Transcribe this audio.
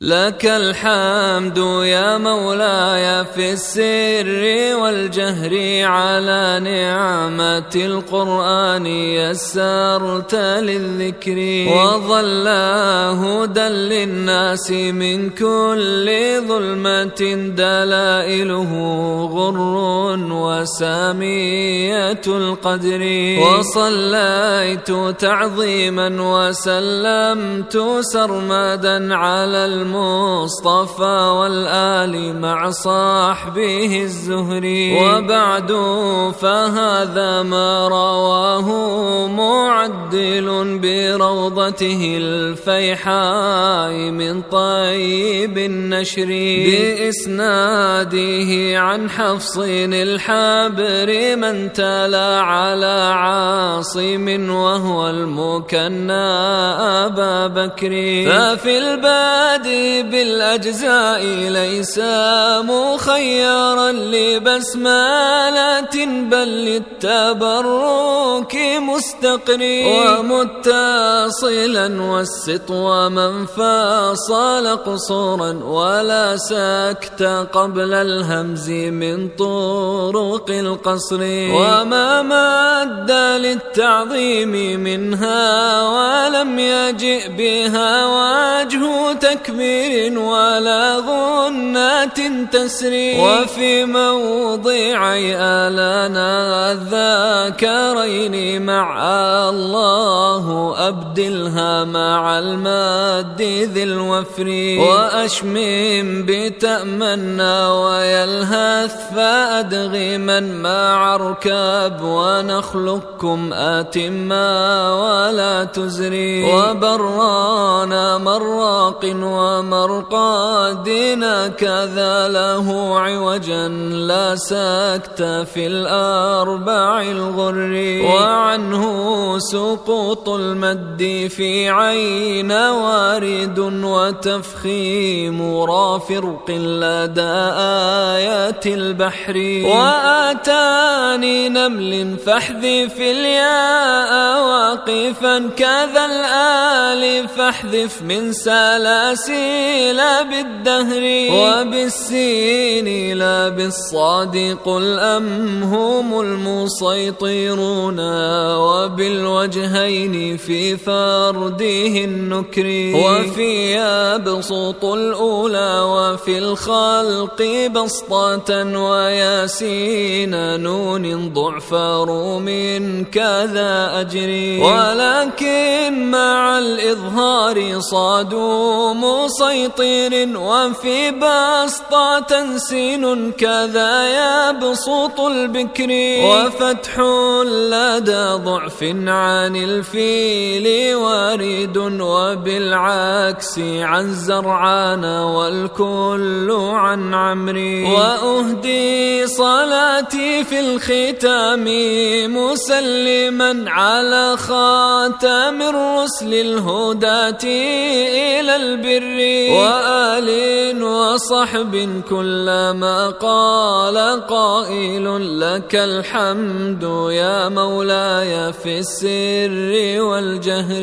لك الحمد يا مولاي في السر والجهر على نعمة القرآن يسرت للذكر وظل هدى للناس من كل ظلمة دلائله غر وسامية القدر وصليت تعظيما وسلمت سرمدا على المصطفى والآل مع صاحبه الزهري. وبعد فهذا ما رواه معدل بروضته الفيحاء من طيب النشر. بإسناده عن حفص الحبر من تلا على عاصم وهو المكنى أبا بكر. ففي البادئ بالأجزاء ليس مخيرا لبسمالة بل للتبرك مستقري ومتصلا والسطو من فاصل قصورا ولا سكت قبل الهمز من طرق القصر. وما مد للتعظيم منها ولم يجئ بها وجه تكبير ولا غنات تسري وفي موضعي آلانا الذاكرين مع الله أبدلها مع الماد ذي الوفر. وأشمم بتأمنى ويلهث فأدغما مع ركاب ونخلقكم أتما ولا تزري. وبرانا مراق ومرقادنا كذا له عوجا لا سكت في الأربع الغر. وعنه سقوط المد في عين وارد وتفخيم رافرق لدى آيات البحر. وآتاني نمل فاحذف الياء واقفا كذا الآل فاحذف من سلاسل بالدهر. وبالسين لا بالصاد قل أم هم المسيطرون. وبالوجهين في فرده النكر. وفي يبسط الأولى وفي الخلق بسطة وياسين نون ضعف روم كذا أجري ولكن مع الإظهار صادوا مسيطر وفي بسطة تنسين كذا يبسط البكر. وفتح لدى ضعف عن الفيل وارد وبالعكس عن زرعان والكل عن عمري. وأهدي صلاتي في الختام مسلما على خاتم الرسل الهداة إلى البر. وآل وصحب كلما قال قائل لك الحمد يا مولاي في السر والجهر.